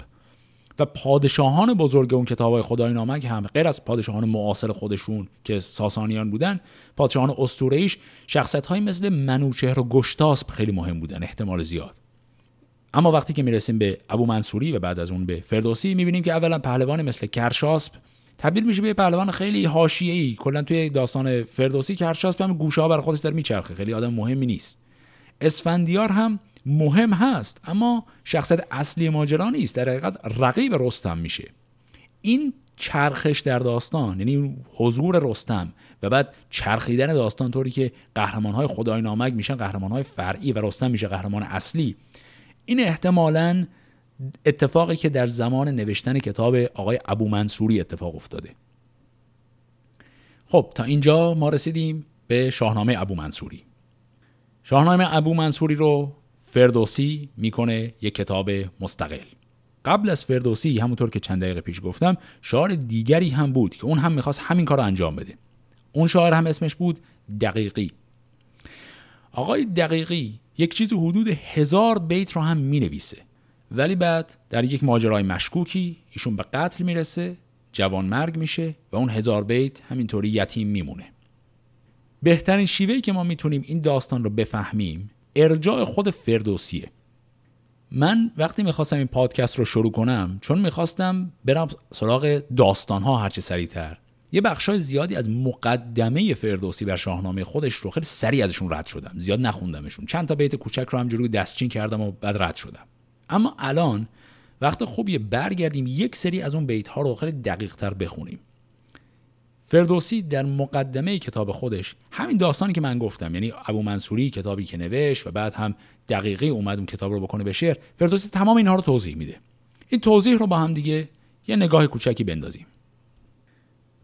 و پادشاهان بزرگ اون کتاب های خدای نامک هم غیر از پادشاهان معاصر خودشون که ساسانیان بودن پادشاهان استورهیش شخصیت های مثل منوچهر و گشتاسب خیلی مهم بودن احتمال زیاد. اما وقتی که می‌رسیم به ابو منصوری و بعد از اون به فردوسی می‌بینیم که اولا پهلوان مثل کرشاسب تبدیل میشه به پهلوان خیلی حاشیه‌ای. کلا توی داستان فردوسی کرشاسب هم گوشه ها بر خودش داره میچرخه. خیلی آدم مهمی نیست. اسفندیار هم مهم هست اما شخصیت اصلی ماجرا نیست. در حقیقت رقیب رستم میشه. این چرخش در داستان یعنی حضور رستم و بعد چرخیدن داستان طوری که قهرمان های خدای نامک میشن قهرمان های فرعی و رستم میشه قهرمان اصلی این احتمالا اتفاقی که در زمان نوشتن کتاب آقای ابو منصوری اتفاق افتاده. خب تا اینجا ما رسیدیم به شاهنامه ابو منصوری. شاهنامه ابو منصوری رو فردوسی می‌کنه یک کتاب مستقل. قبل از فردوسی همونطور که چند دقیقه پیش گفتم شاعر دیگری هم بود که اون هم می‌خواست همین کار انجام بده. اون شاعر هم اسمش بود دقیقی. آقای دقیقی یک چیز حدود هزار بیت رو هم می نویسه ولی بعد در یک ماجرای مشکوکی ایشون به قتل می‌رسه جوان مرگ میشه و اون هزار بیت همینطوری یتیم میمونه. بهترین شیوهی که ما می‌تونیم این داستان رو بفهمیم ارجاع خود فردوسیه. من وقتی می‌خواستم این پادکست رو شروع کنم چون می‌خواستم برم سراغ داستان ها هرچه سریعتر. یه بخشای زیادی از مقدمه فردوسی بر شاهنامه خودش رو خیلی سریع ازشون رد شدم. زیاد نخوندمشون. چند تا بیت کوچک رو همجوری دستچین کردم و بعد رد شدم. اما الان وقت خوبیه برگردیم یک سری از اون بیت ها رو خیلی دقیق تر بخونیم. فردوسی در مقدمه کتاب خودش همین داستانی که من گفتم یعنی ابو منصوری کتابی که نوشت و بعد هم دقیقی اومد اون کتاب رو بکنه به شعر فردوسی تمام اینها رو توضیح میده. این توضیح رو با هم دیگه یه نگاه کوچکی بندازیم.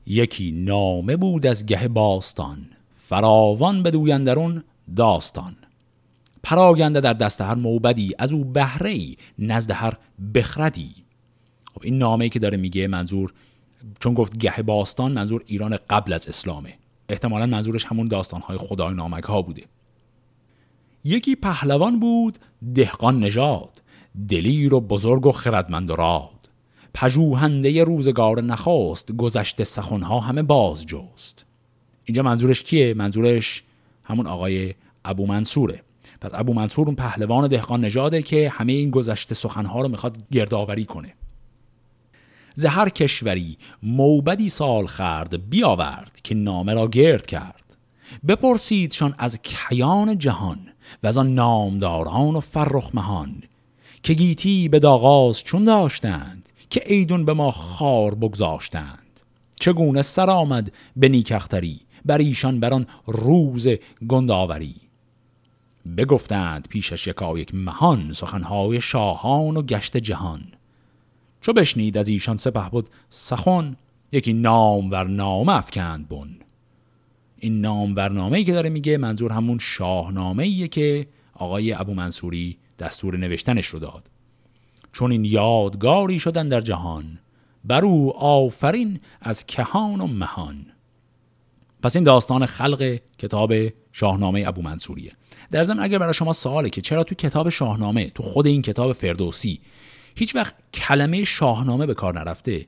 یکی نامه بود از گه باستان فراوان به دویندرون داستان. پراگنده در دست هر موبدی از او بهره ای نزد هر بخردی. خب این نامه که داره میگه منظور چون گفت گه باستان منظور ایران قبل از اسلامه. احتمالا منظورش همون داستانهای خدای نامک ها بوده. یکی پهلوان بود دهقان نژاد دلیر و بزرگ و خردمند و راد. پژوهنده روزگار نخواست گذشته سخنها همه باز جست اینجا منظورش کیه؟ منظورش همون آقای ابو منصوره پس ابو منصور اون پهلوان دهقان نژاده که همه این گذشته سخنها رو می‌خواد گردآوری کنه. زهر کشوری موبدی سال خرد بیاورد که نامه را گرد کرد. بپرسیدشان از کیان جهان و از آن نامداران و فرخ مهان که گیتی به داغاز چون داشتند که ایدون به ما خار بگذاشتند. چگونه سر آمد به نیکختری بر ایشان بر آن روز گنداوری بگفتند پیشش یکایک مهان سخنهای شاهان و گشت جهان. چو بشنید از ایشان سپه بود سخن یکی نام ور نامه افکند بن. این نام ورنامه ای که داره میگه منظور همون شاهنامه ایه که آقای ابو منصوری دستور نوشتنش رو داد. چون این یادگاری شدن در جهان بر او آفرین از کهان و مهان. پس این داستان خلق کتاب شاهنامه ابو منصوریه. در ضمن اگر برای شما سواله که چرا تو کتاب شاهنامه تو خود این کتاب فردوسی هیچ وقت کلمه شاهنامه به کار نرفته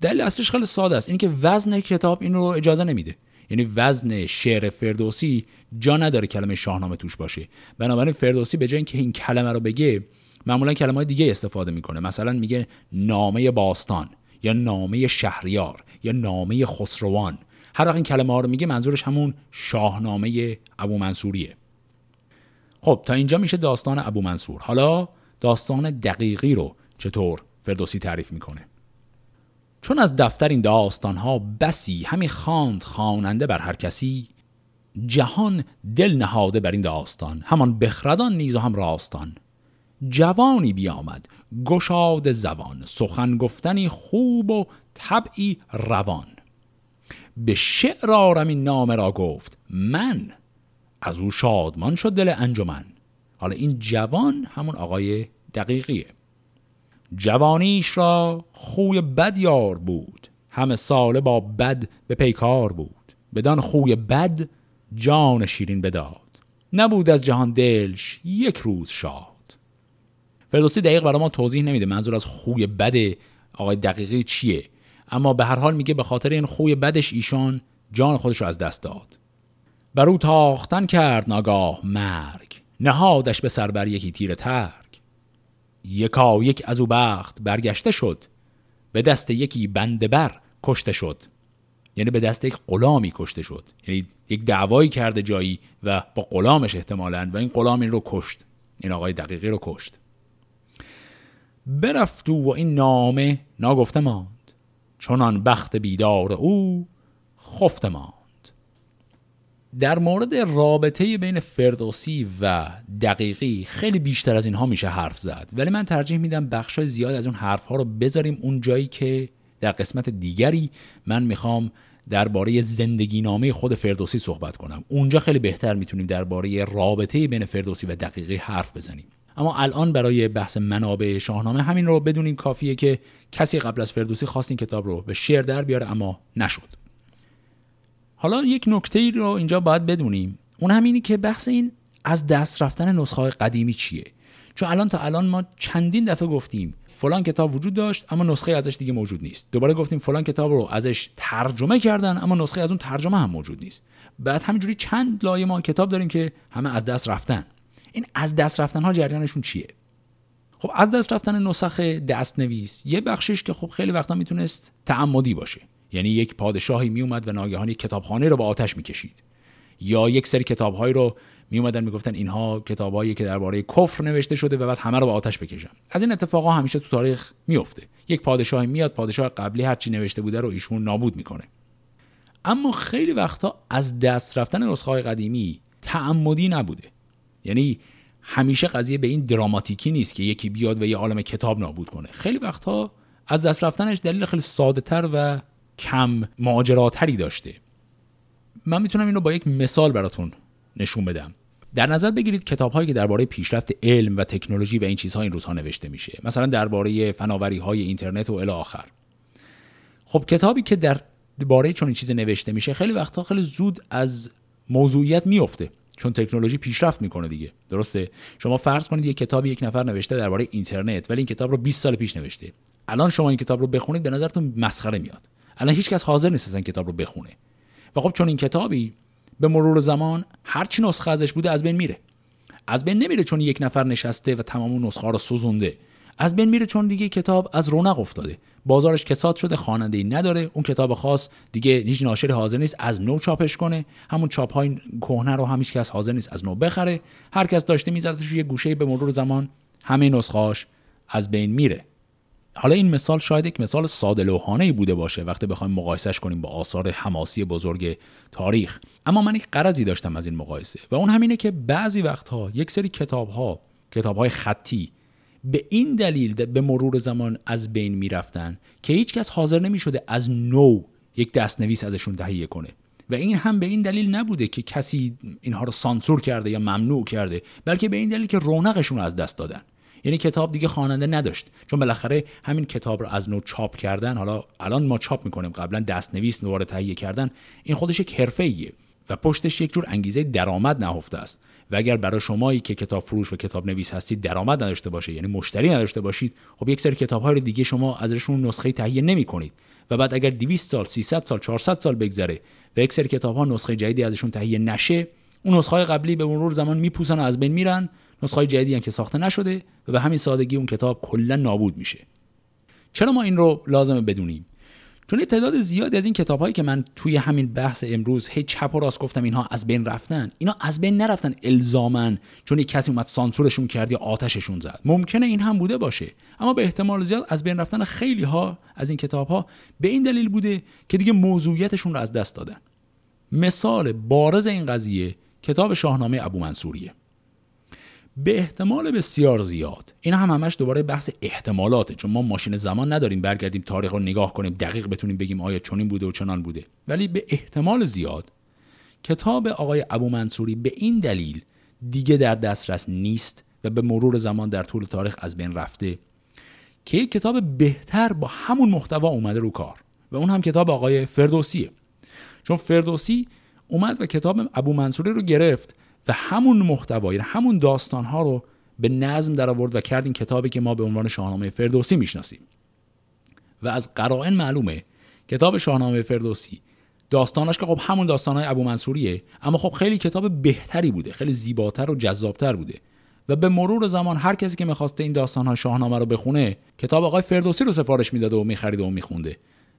دلیل اصلش خیلی ساده است. اینکه وزن کتاب این رو اجازه نمیده. یعنی وزن شعر فردوسی جا نداره کلمه شاهنامه توش باشه. بنابراین فردوسی به جای اینکه این کلمه رو بگه معمولا کلمه دیگه استفاده می‌کنه. مثلا میگه نامه باستان یا نامه شهریار یا نامه خسروان. هر وقت این کلمه ها رو میگه منظورش همون شاهنامه ابو منصوریه خب تا اینجا میشه داستان ابو منصور. حالا داستان دقیقی رو چطور فردوسی تعریف می‌کنه؟ چون از دفتر این داستانها بسی همین خواند خواننده بر هر کسی جهان دل نهاده بر این داستان همان بخردان نیز هم راستان. جوانی بیامد گشاد زبان سخن گفتنی خوب و طبعی روان. به شعر آرم این نامه را گفت من از او شادمان شد دل انجمن. حالا این جوان همون آقای دقیقیه. جوانیش را خوی بد یار بود. همه ساله با بد به پیکار بود. بدان خوی بد جان شیرین بداد. نبود از جهان دلش یک روز شاد. فردوسی دقیق برای ما توضیح نمیده منظور از خوی بد آقای دقیقی چیه. اما به هر حال میگه به خاطر این خوی بدش ایشان جان خودش رو از دست داد. بر او تاختن کرد ناگاه مرگ نهادش به سر بر یکی تیر ترگ. یکا یک از او بخت برگشته شد به دست یکی بنده بر کشته شد. یعنی به دست یک غلامی کشته شد. یعنی یک دعوایی کرده جایی و با غلامش احتمالا و این غلام این رو کشت. این آقای دقیقی رو کشت. برفت و این نامه ناگفته ماند. چونان بخت بیدار او خفته ماند. در مورد رابطه بین فردوسی و دقیقی خیلی بیشتر از اینها میشه حرف زد. ولی من ترجیح میدم بخش زیاد از اون حرف ها رو بذاریم اون جایی که در قسمت دیگری من می‌خوام درباره زندگی نامه خود فردوسی صحبت کنم. اونجا خیلی بهتر می‌تونیم درباره رابطه بین فردوسی و دقیقی حرف بزنیم. اما الان برای بحث منابع شاهنامه همین رو بدونیم کافیه که کسی قبل از فردوسی خواست این کتاب رو به شعر در بیاره اما نشد. حالا یک نکته ای رو اینجا باید بدونیم. اون همینی که بحث این از دست رفتن نسخه های قدیمی چیه؟ چون الان تا الان ما چندین دفعه گفتیم فلان کتاب وجود داشت اما نسخه ازش دیگه موجود نیست. دوباره گفتیم فلان کتاب رو ازش ترجمه کردن اما نسخه از اون ترجمه هم موجود نیست. بعد همینجوری چند لایه ما کتاب داریم که همه از دست رفتن. این از دست رفتن ها جریانشون چیه؟ خب از دست رفتن نسخه دست نویس یه بخشش که خب خیلی وقتا می‌تونست تعمدی باشه. یعنی یک پادشاهی میومد و ناگهان یک کتابخانه رو با آتش می‌کشید. یا یک سری کتابهایی رو می اومدن می‌گفتن اینها کتابایی که درباره کفر نوشته شده و بعد همه رو با آتش بکشن. از این اتفاقا همیشه تو تاریخ میفته یک پادشاهی میاد پادشاه قبلی هرچی نوشته بوده رو ایشون نابود می‌کنه. اما خیلی وقتا از دست رفتن نسخه های قدیمی تعمدی نبوده. یعنی همیشه قضیه به این دراماتیکی نیست که یکی بیاد و یه عالم کتاب نابود کنه. خیلی وقتها از دست رفتنش دلیل خیلی ساده تر و کم ماجراتری داشته. من می‌تونم اینو با یک مثال براتون نشون بدم. در نظر بگیرید کتاب هایی که درباره پیشرفت علم و تکنولوژی و این چیزها این روزها نوشته میشه. مثلا درباره فناوری های اینترنت و الی آخر. خب کتابی که در باره چون این چیز نوشته میشه خیلی وقتها خیلی زود از موضوعیت میفته چون تکنولوژی پیشرفت می‌کنه دیگه. درسته؟ شما فرض کنید یک کتابی یک نفر نوشته درباره اینترنت ولی این کتاب رو 20 سال پیش نوشته. الان شما این کتاب رو بخونید به نظرتون مسخره میاد. الان هیچکس حاضر نیست این کتاب رو بخونه. و خب چون این کتابی به مرور زمان هرچی نسخه ازش بوده از بین میره. از بین نمیره چون یک نفر نشسته و تمام نسخه رو سوزونده. از بین میره چون دیگه کتاب از رونق افتاده. بازارش کساد شده خواننده ای نداره. اون کتاب خاص دیگه هیچ ناشری حاضر نیست از نو چاپش کنه. همون چاپ های کهنه رو هم کس حاضر نیست از نو بخره. هر کس داشته میذارتش یه گوشه به مرور زمان همه نسخهاش از بین میره. حالا این مثال شاید یک مثال ساده لوحانه بوده باشه وقتی بخوایم مقایسش کنیم با آثار حماسی بزرگ تاریخ. اما من یک قرضی داشتم از این مقایسه و اون همینه که بعضی وقتها یک سری کتاب ها کتاب های خطی به این دلیل به مرور زمان از بین می‌رفتن که هیچکس حاضر نمی شده از نو یک دستنویس ازشون تهیه کنه. و این هم به این دلیل نبوده که کسی اینها رو سانسور کرده یا ممنوع کرده بلکه به این دلیل که رونقشون رو از دست دادن. یعنی کتاب دیگه خواننده نداشت. چون بالاخره همین کتاب رو از نو چاپ کردن حالا الان ما چاپ می‌کنیم. قبلا دستنویس نوار تهیه کردن این خودش یک حرفه و پشتش یک جور انگیزه درآمد نهفته است. و اگر برای شمایی که کتاب فروش و کتاب نویس هستید درآمد نداشته باشه یعنی مشتری نداشته باشید خب یک سری کتاب های دیگه شما ازشون نسخه تهیه نمی کنید و بعد اگر 200 سال 300 سال 400 سال بگذره و یک سری کتاب ها نسخه جدیدی ازشون تهیه نشه اون نسخه قبلی به مرور زمان میپوسن و از بین میرن نسخه جدیدی هم که ساخته نشده و به همین سادگی اون کتاب کلا نابود میشه. چرا ما این رو لازمه بدونیم؟ چون تعداد زیادی از این کتاب هایی که من توی همین بحث امروز هی چپ و راست گفتم اینها از بین رفتن اینا از بین نرفتن الزامن چون یک کسی اومد سانسورشون کرد یا آتششون زد. ممکنه این هم بوده باشه اما به احتمال زیاد از بین رفتن خیلی ها از این کتاب ها به این دلیل بوده که دیگه موضوعیتشون رو از دست دادن. مثال بارز این قضیه کتاب شاهنامه ابو منصوریه به احتمال بسیار زیاد. این هم همش دوباره بحث احتمالاته چون ما ماشین زمان نداریم برگردیم تاریخ رو نگاه کنیم دقیق بتونیم بگیم آیا چنین بوده و چنان بوده. ولی به احتمال زیاد کتاب آقای ابو منصوری به این دلیل دیگه در دسترس نیست و به مرور زمان در طول تاریخ از بین رفته که یک کتاب بهتر با همون محتوا اومده رو کار. و اون هم کتاب آقای فردوسیه. چون فردوسی اومد و کتاب ابو منصوری رو گرفت و همون محتوا یعنی همون داستان ها رو به نظم در آورد و کرد این کتابی که ما به عنوان شاهنامه فردوسی می‌شناسیم. و از قرائن معلومه کتاب شاهنامه فردوسی داستاناش که خب همون داستانهای ابو منصوریه اما خب خیلی کتاب بهتری بوده خیلی زیباتر و جذابتر بوده. و به مرور زمان هر کسی که می‌خواسته این داستانهای شاهنامه رو بخونه کتاب آقای فردوسی رو سفارش می‌داده و میخریده و میخونده.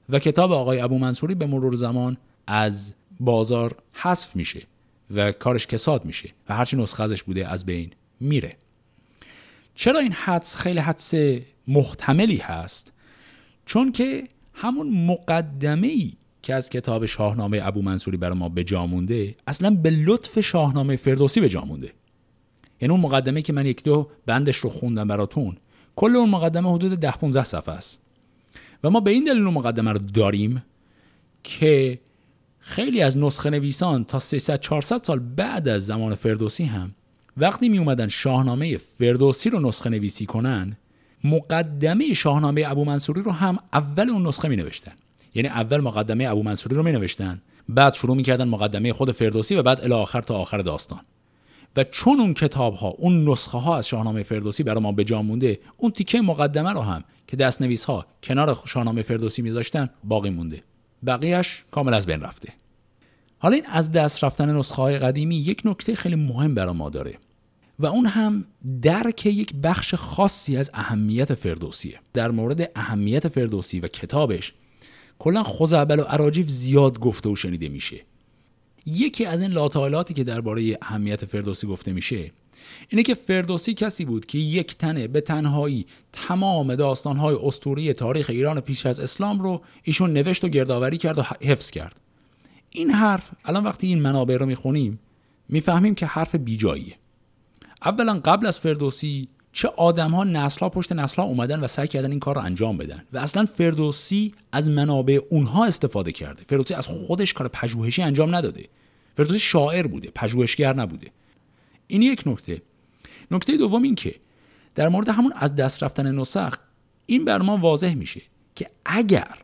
و کتاب آقای ابو منصوری به مرور زمان از بازار حذف میشه. و کارش کساد میشه و هرچی نسخه ازش بوده از بین میره. چرا این حدس خیلی حدس محتملی هست؟ چون که همون مقدمه ای که از کتاب شاهنامه ابو منصوری برای ما به جا مونده اصلا به لطف شاهنامه فردوسی به جا مونده. یعنی اون مقدمه که من یک دو بندش رو خوندم براتون کل اون مقدمه حدود ده 15 صفحه است. و ما به این دلیل اون مقدمه رو داریم که خیلی از نسخه نویسان تا 300 400 سال بعد از زمان فردوسی هم وقتی می اومدن شاهنامه فردوسی رو نسخه نویسی کنن مقدمه شاهنامه ابو منصوری رو هم اول اون نسخه می نوشتن یعنی اول مقدمه ابو منصوری رو می نوشتن بعد شروع می‌کردن مقدمه خود فردوسی و بعد الی آخر تا آخر داستان. و چون اون کتاب ها اون نسخه ها از شاهنامه فردوسی برای ما به جا مونده اون تیکه مقدمه رو هم که دست نویس ها کنار شاهنامه فردوسی میذاشتن باقی مونده. بقیهش کامل از بین رفته. حالا این از دست رفتن نسخه های قدیمی یک نکته خیلی مهم برای ما داره و اون هم درک یک بخش خاصی از اهمیت فردوسیه. در مورد اهمیت فردوسی و کتابش کلا خزعبل و عراجیف زیاد گفته و شنیده میشه. یکی از این لاطالاتی که درباره اهمیت فردوسی گفته میشه اینه که فردوسی کسی بود که یک تنه به تنهایی تمام داستانهای اسطوری تاریخ ایران پیش از اسلام رو ایشون نوشت و گردآوری کرد و حفظ کرد. این حرف الان وقتی این منابع رو می‌خونیم می‌فهمیم که حرف بیجاییه. اولا قبل از فردوسی چه آدم ها نسل ها پشت نسل ها اومدن و سعی کردن این کار رو انجام بدن و اصلا فردوسی از منابع اونها استفاده کرده. فردوسی از خودش کار پژوهشی انجام نداده. فردوسی شاعر بوده پژوهشگر نبوده. این یک نکته. نکته دوم این که در مورد همون از دست رفتن نسخ این بر ما واضح میشه که اگر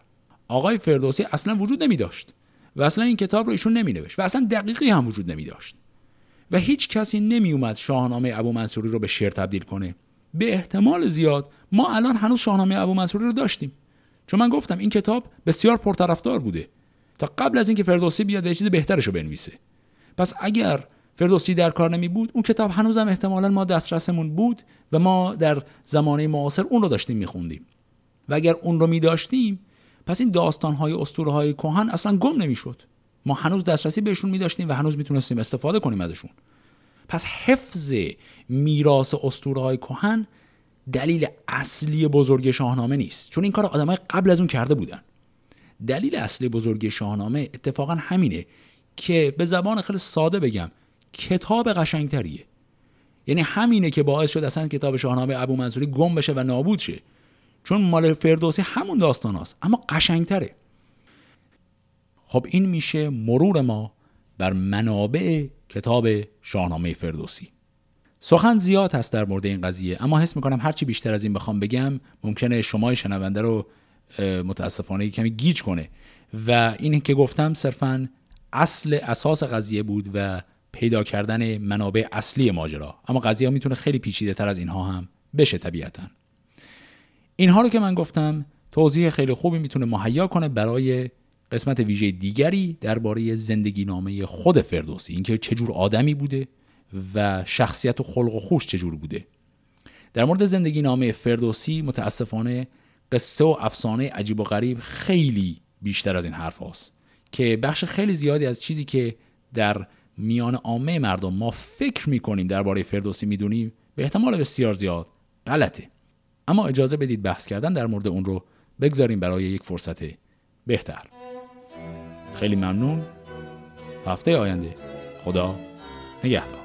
آقای فردوسی اصلا وجود نمی داشت و اصلا این کتاب رو ایشون نمی نوشت و اصلا دقیقی هم وجود نمی داشت و هیچ کسی نمی اومد شاهنامه ابو منصوری رو به شعر تبدیل کنه به احتمال زیاد ما الان هنوز شاهنامه ابو منصوری رو داشتیم. چون من گفتم این کتاب بسیار پرطرفدار بوده تا قبل از اینکه فردوسی بیاد یه چیز بهترش رو بنویسه. پس اگر فردوسی در کار نمی بود. اون کتاب هنوزم احتمالا ما دسترسمون بود و ما در زمانه معاصر اون رو داشتیم میخوندیم و اگر اون رو می داشتیم پس این داستان های اسطوره های کهن اصلا گم نمی‌شد ما هنوز دسترسی بهشون می داشتیم و هنوز می‌تونستیم استفاده کنیم ازشون. پس حفظ میراث اسطوره های کهن دلیل اصلی بزرگ شاهنامه نیست. چون این کار آدمای قبل از اون کرده بودن. دلیل اصلی بزرگی شاهنامه اتفاقا همینه که به زبان خیلی ساده بگم. کتاب قشنگتریه. یعنی همینه که باعث شد اصلا کتاب شاهنامه ابو منصوری گم بشه و نابود شه. چون مال فردوسی همون داستان هست اما قشنگتره. خب این میشه مرور ما بر منابع کتاب شاهنامه فردوسی. سخن زیاد هست در مورد این قضیه اما حس می‌کنم هرچی بیشتر از این بخوام بگم ممکنه شما شنونده رو متاسفانه کمی گیج کنه. و این که گفتم صرفا اصل اساس قضیه بود و پیدا کردن منابع اصلی ماجرا. اما قضیه می‌تونه خیلی پیچیده تر از اینها هم بشه طبیعتا. اینها رو که من گفتم توضیح خیلی خوبی می‌تونه مهیا کنه برای قسمت ویژه دیگری درباره زندگی نامه خود فردوسی. اینکه چجور آدمی بوده و شخصیت و خلق و خوش چجور بوده. در مورد زندگی نامه فردوسی متاسفانه قصه و افسانه عجیب و غریب خیلی بیشتر از این حرف هاست. که بخش خیلی زیادی از چیزی که در میان عامه مردم ما فکر می‌کنیم درباره فردوسی می‌دونیم؟ به احتمال بسیار زیاد. غلطه. اما اجازه بدید بحث کردن در مورد اون رو بگذاریم برای یک فرصت بهتر. خیلی ممنون. هفته آینده. خدا نگهدار.